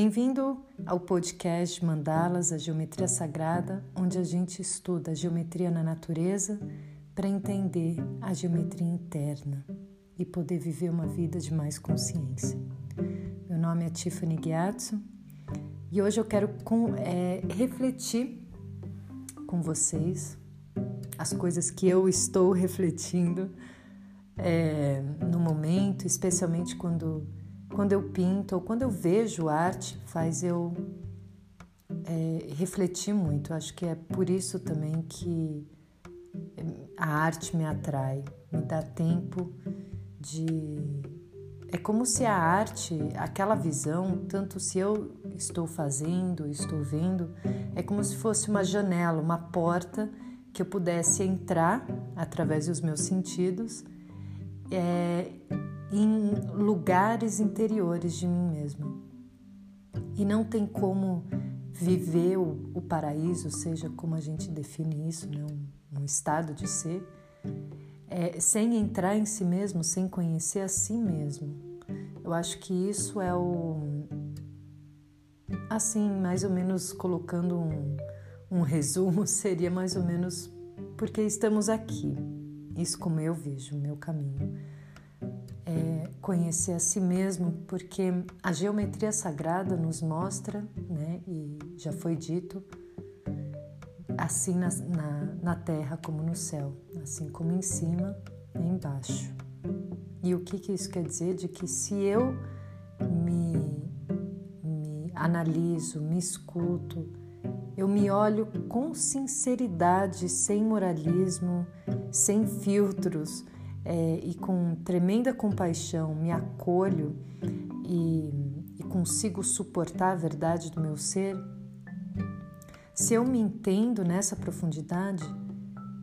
Bem-vindo ao podcast Mandalas, a Geometria Sagrada, onde a gente estuda a geometria na natureza para entender a geometria interna e poder viver uma vida de mais consciência. Meu nome é Tiffany Gyatso e hoje eu quero com, é, refletir com vocês as coisas que eu estou refletindo é, no momento, especialmente quando quando eu pinto ou quando eu vejo arte, faz eu é, refletir muito. Acho que é por isso também que a arte me atrai, me dá tempo de. É como se a arte, aquela visão, tanto se eu estou fazendo, estou vendo, é como se fosse uma janela, uma porta que eu pudesse entrar através dos meus sentidos é, em lugares interiores de mim mesmo. E não tem como viver o, o paraíso, seja como a gente define isso, né? um, um estado de ser, é, sem entrar em si mesmo, sem conhecer a si mesmo. Eu acho que isso é o. Assim, mais ou menos colocando um, um resumo, seria mais ou menos porque estamos aqui. Isso como eu vejo o meu caminho é, conhecer a si mesmo, porque a geometria sagrada nos mostra, né, e já foi dito, assim na, na, na terra como no céu, assim como em cima e embaixo. E o que, que isso quer dizer? De que se eu me, me analiso, me escuto, eu me olho com sinceridade, sem moralismo, sem filtros, é, e com tremenda compaixão me acolho e, e consigo suportar a verdade do meu ser, se eu me entendo nessa profundidade,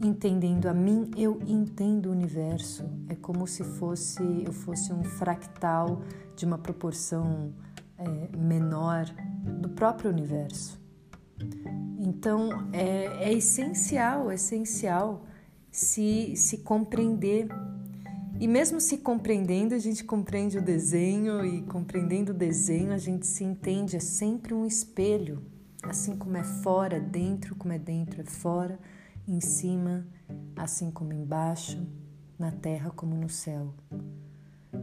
entendendo a mim, eu entendo o universo. É como se fosse eu fosse um fractal de uma proporção é, menor do próprio universo. Então é, é essencial, é essencial se, se compreender e mesmo se compreendendo, a gente compreende o desenho e compreendendo o desenho, a gente se entende, é sempre um espelho, assim como é fora, dentro, como é dentro, é fora, em cima, assim como embaixo, na terra como no céu.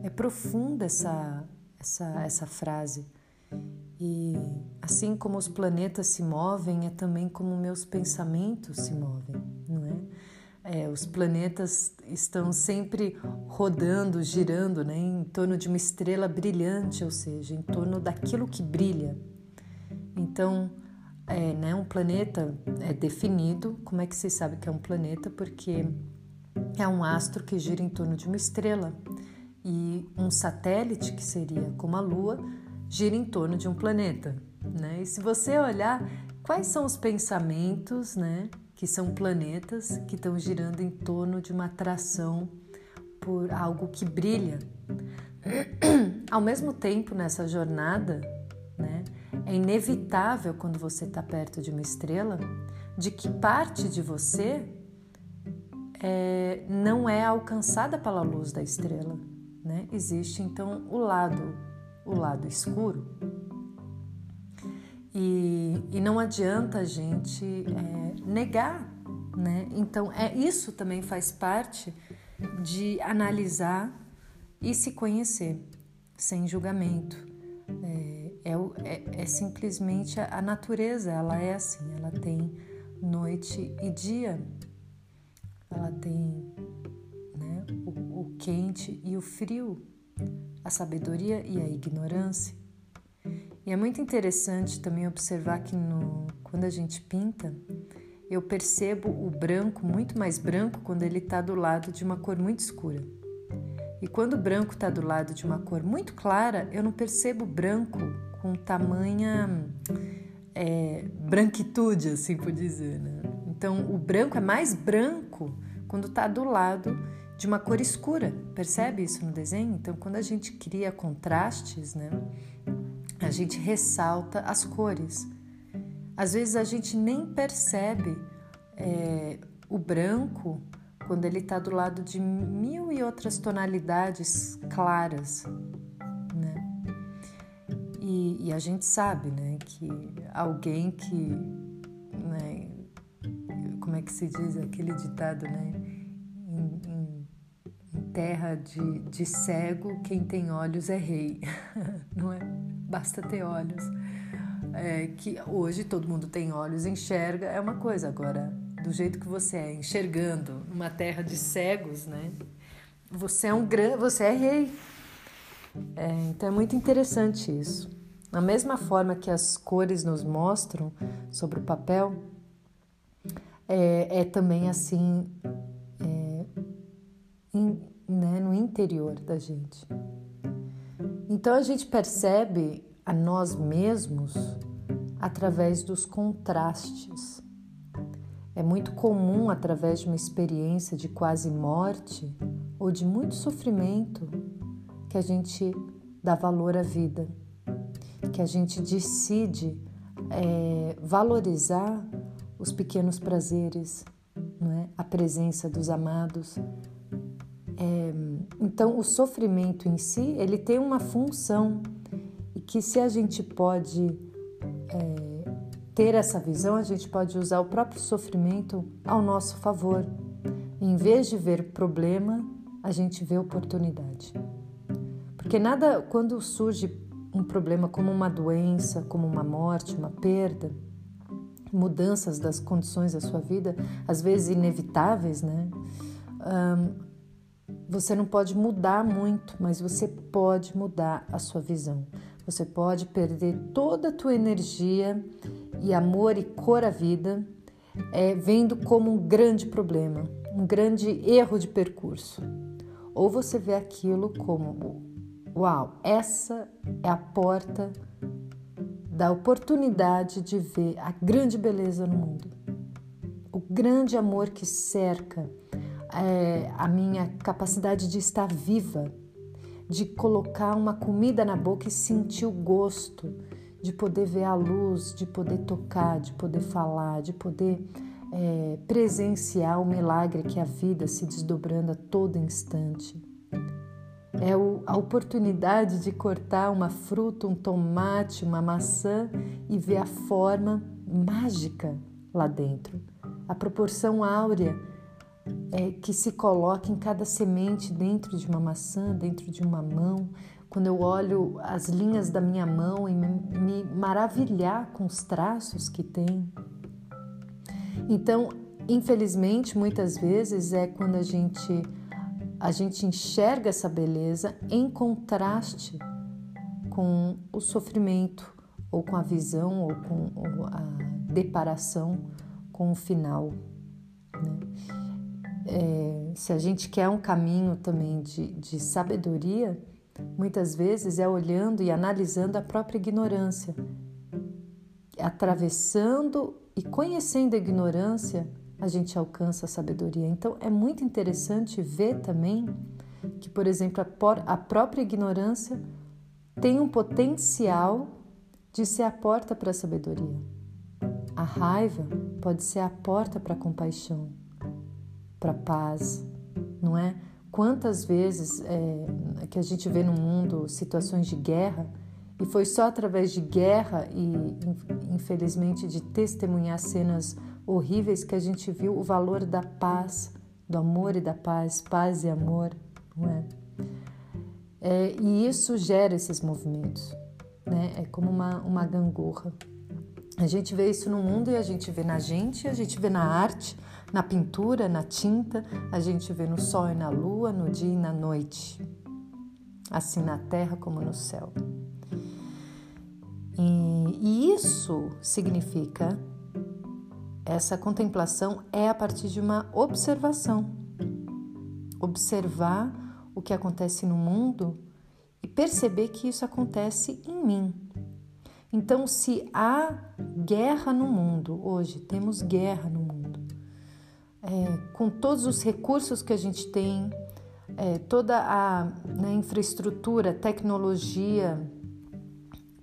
É profunda essa, essa, essa frase. E assim como os planetas se movem, é também como meus pensamentos se movem, é? Os planetas estão sempre rodando, girando né, em torno de uma estrela brilhante, ou seja, em torno daquilo que brilha. Então, é, né, um planeta é definido. Como é que se sabe que é um planeta? Porque é um astro que gira em torno de uma estrela e um satélite, que seria como a Lua, gira em torno de um planeta. Né? E se você olhar quais são os pensamentos né, que são planetas que estão girando em torno de uma atração por algo que brilha. Ao mesmo tempo, nessa jornada, né, é inevitável quando você está perto de uma estrela, de que parte de você é, não é alcançada pela luz da estrela. Né? Existe então o lado, o lado escuro. E, e não adianta a gente é, negar, né? Então, é isso também faz parte de analisar e se conhecer sem julgamento. É, é, é, é simplesmente a, a natureza, ela é assim, ela tem noite e dia, ela tem né, o, o quente e o frio, a sabedoria e a ignorância. E é muito interessante também observar que no, quando a gente pinta, eu percebo o branco muito mais branco quando ele está do lado de uma cor muito escura. E quando o branco está do lado de uma cor muito clara, eu não percebo branco com tamanha é, branquitude, assim por dizer. Né? Então, o branco é mais branco quando está do lado de uma cor escura. Percebe isso no desenho? Então, quando a gente cria contrastes, né? A gente ressalta as cores. Às vezes a gente nem percebe é, o branco quando ele está do lado de mil e outras tonalidades claras, né? E, e, a gente sabe, né, que alguém que, né, como é que se diz aquele ditado, né, em, em, em terra de, de cego, quem tem olhos é rei, não é? Basta ter olhos. É, que hoje todo mundo tem olhos, enxerga, é uma coisa. Agora, do jeito que você é, enxergando numa terra de cegos, né? Você é um grande, você é rei. É, então é muito interessante isso. Da mesma forma que as cores nos mostram sobre o papel, é, é também assim é, in, né, no interior da gente. Então a gente percebe a nós mesmos através dos contrastes. É muito comum, através de uma experiência de quase morte ou de muito sofrimento, que a gente dá valor à vida, que a gente decide é, valorizar os pequenos prazeres, não é? a presença dos amados. É, então, o sofrimento em si, ele tem uma função e que se a gente pode é, ter essa visão, a gente pode usar o próprio sofrimento ao nosso favor. Em vez de ver problema, a gente vê oportunidade. Porque nada, quando surge um problema como uma doença, como uma morte, uma perda, mudanças das condições da sua vida, às vezes inevitáveis, né? Um, você não pode mudar muito, mas você pode mudar a sua visão. Você pode perder toda a tua energia e amor e cor à vida, é, vendo como um grande problema, um grande erro de percurso. Ou você vê aquilo como Uau, essa é a porta da oportunidade de ver a grande beleza no mundo, o grande amor que cerca é, a minha capacidade de estar viva, de colocar uma comida na boca e sentir o gosto, de poder ver a luz, de poder tocar, de poder falar, de poder é, presenciar o milagre que é a vida se desdobrando a todo instante. É a oportunidade de cortar uma fruta, um tomate, uma maçã e ver a forma mágica lá dentro, a proporção áurea é, que se coloca em cada semente dentro de uma maçã, dentro de uma mão. Quando eu olho as linhas da minha mão e me, maravilhar com os traços que tem. Então, infelizmente, muitas vezes é quando a gente a gente enxerga essa beleza em contraste com o sofrimento, ou com a visão, ou com a deparação com o final. Né? É, se a gente quer um caminho também de, de sabedoria, muitas vezes é olhando e analisando a própria ignorância, atravessando e conhecendo a ignorância a gente alcança a sabedoria. Então é muito interessante ver também que, por exemplo, a, própria ignorância tem um potencial de ser a porta para a sabedoria. A raiva pode ser a porta para a compaixão, para a paz, não é? Quantas vezes é, que a gente vê no mundo situações de guerra e foi só através de guerra e, infelizmente, de testemunhar cenas horríveis que a gente viu o valor da paz, do amor e da paz, paz e amor, não é? é e isso gera esses movimentos, né? É como uma, uma gangorra. A gente vê isso no mundo e a gente vê na gente, a gente vê na arte, na pintura, na tinta, a gente vê no sol e na lua, no dia e na noite, assim na terra como no céu. E, e isso significa essa contemplação é a partir de uma observação. Observar o que acontece no mundo e perceber que isso acontece em mim. Então, se há guerra no mundo, hoje temos guerra no é, com todos os recursos que a gente tem, é, toda a né, infraestrutura, tecnologia,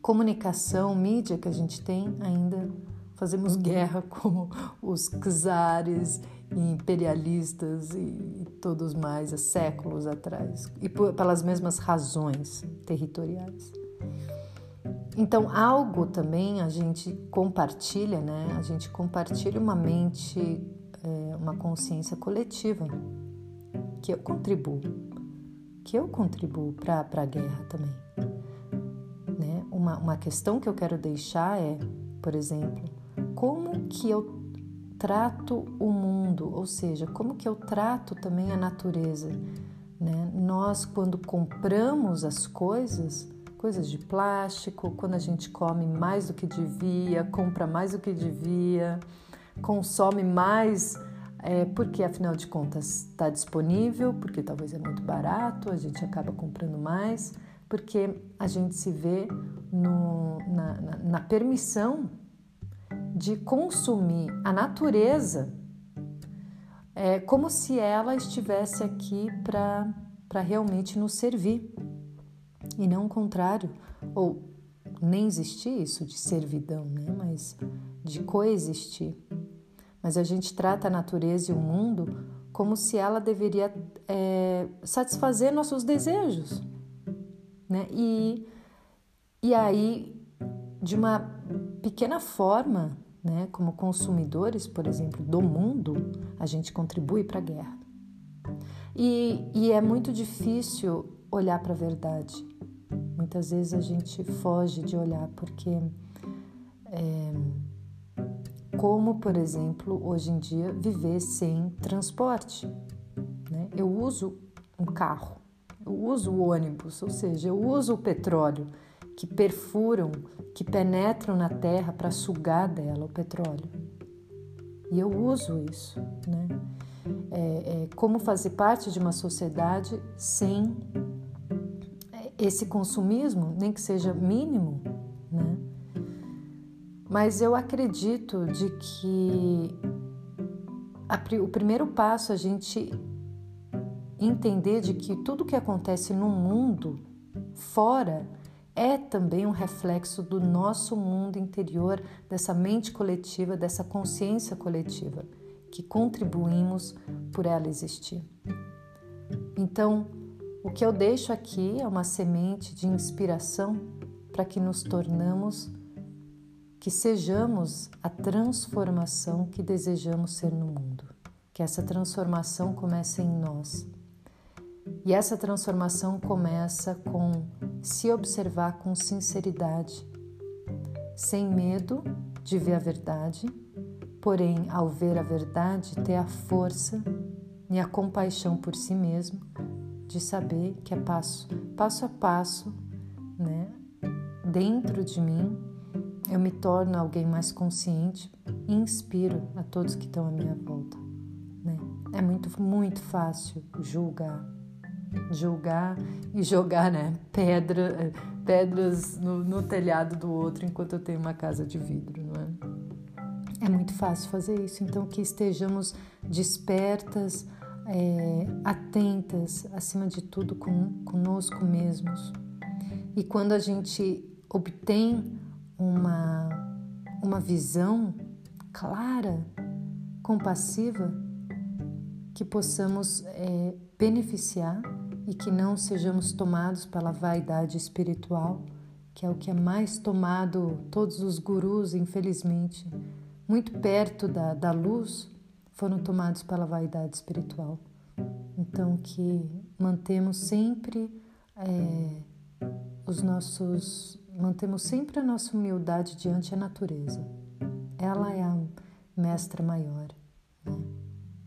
comunicação, mídia que a gente tem ainda fazemos guerra com os czares imperialistas e todos mais há séculos atrás e por, pelas mesmas razões territoriais. então, algo também a gente compartilha, né? A gente compartilha uma mente, é, uma consciência coletiva que eu contribuo, que eu contribuo para a guerra também. Né? Uma, uma questão que eu quero deixar é, por exemplo, como que eu trato o mundo, ou seja, como que eu trato também a natureza. Né? Nós, quando compramos as coisas, coisas de plástico, quando a gente come mais do que devia, compra mais do que devia, consome mais é, porque afinal de contas está disponível, porque talvez é muito barato, a gente acaba comprando mais, porque a gente se vê no, na, na, na permissão de consumir a natureza é como se ela estivesse aqui para realmente nos servir e não o contrário, ou nem existir isso de servidão, né? mas de coexistir. Mas a gente trata a natureza e o mundo como se ela deveria é, satisfazer nossos desejos. Né? E, e aí, de uma pequena forma, né, como consumidores, por exemplo, do mundo, a gente contribui para a guerra. E, e é muito difícil olhar para a verdade. Muitas vezes a gente foge de olhar porque, é, como por exemplo, hoje em dia, viver sem transporte. Né? Eu uso um carro, eu uso o ônibus, ou seja, eu uso o petróleo que perfuram, que penetram na terra para sugar dela o petróleo. E eu uso isso, né? É, é, como fazer parte de uma sociedade sem esse consumismo, nem que seja mínimo? Mas eu acredito de que a, o primeiro passo a gente entender de que tudo que acontece no mundo fora é também um reflexo do nosso mundo interior, dessa mente coletiva, dessa consciência coletiva, que contribuímos por ela existir. Então, o que eu deixo aqui é uma semente de inspiração para que nos tornamos, que sejamos a transformação que desejamos ser no mundo. Que essa transformação comece em nós e essa transformação começa com se observar com sinceridade, sem medo de ver a verdade, porém, ao ver a verdade, ter a força e a compaixão por si mesmo de saber que é passo, passo a passo, né, dentro de mim, eu me torno alguém mais consciente e inspiro a todos que estão à minha volta. Né? É muito, muito fácil julgar, julgar e jogar né, pedra, pedras no, no, telhado do outro enquanto eu tenho uma casa de vidro, não é? É muito fácil fazer isso, então que estejamos despertas, é, atentas, acima de tudo, com, conosco mesmos. E quando a gente obtém uma, uma visão clara, compassiva, que possamos é, beneficiar e que não sejamos tomados pela vaidade espiritual, que é o que é mais tomado, todos os gurus, infelizmente, muito perto da, da luz, foram tomados pela vaidade espiritual. Então, que mantemos sempre é, os nossos, mantemos sempre a nossa humildade diante da natureza. Ela é a mestra maior. Né?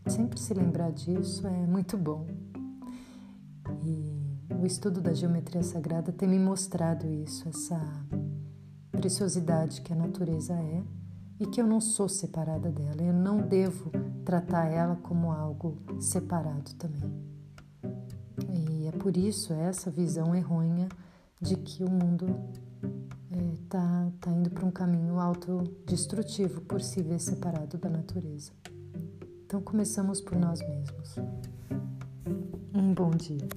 Sempre se lembrar disso é muito bom. E o estudo da geometria sagrada tem me mostrado isso, essa preciosidade que a natureza é e que eu não sou separada dela, eu não devo tratar ela como algo separado também. E é por isso essa visão errônea de que o mundo tá, tá indo para um caminho autodestrutivo por se ver separado da natureza. Então começamos por nós mesmos. Um bom dia.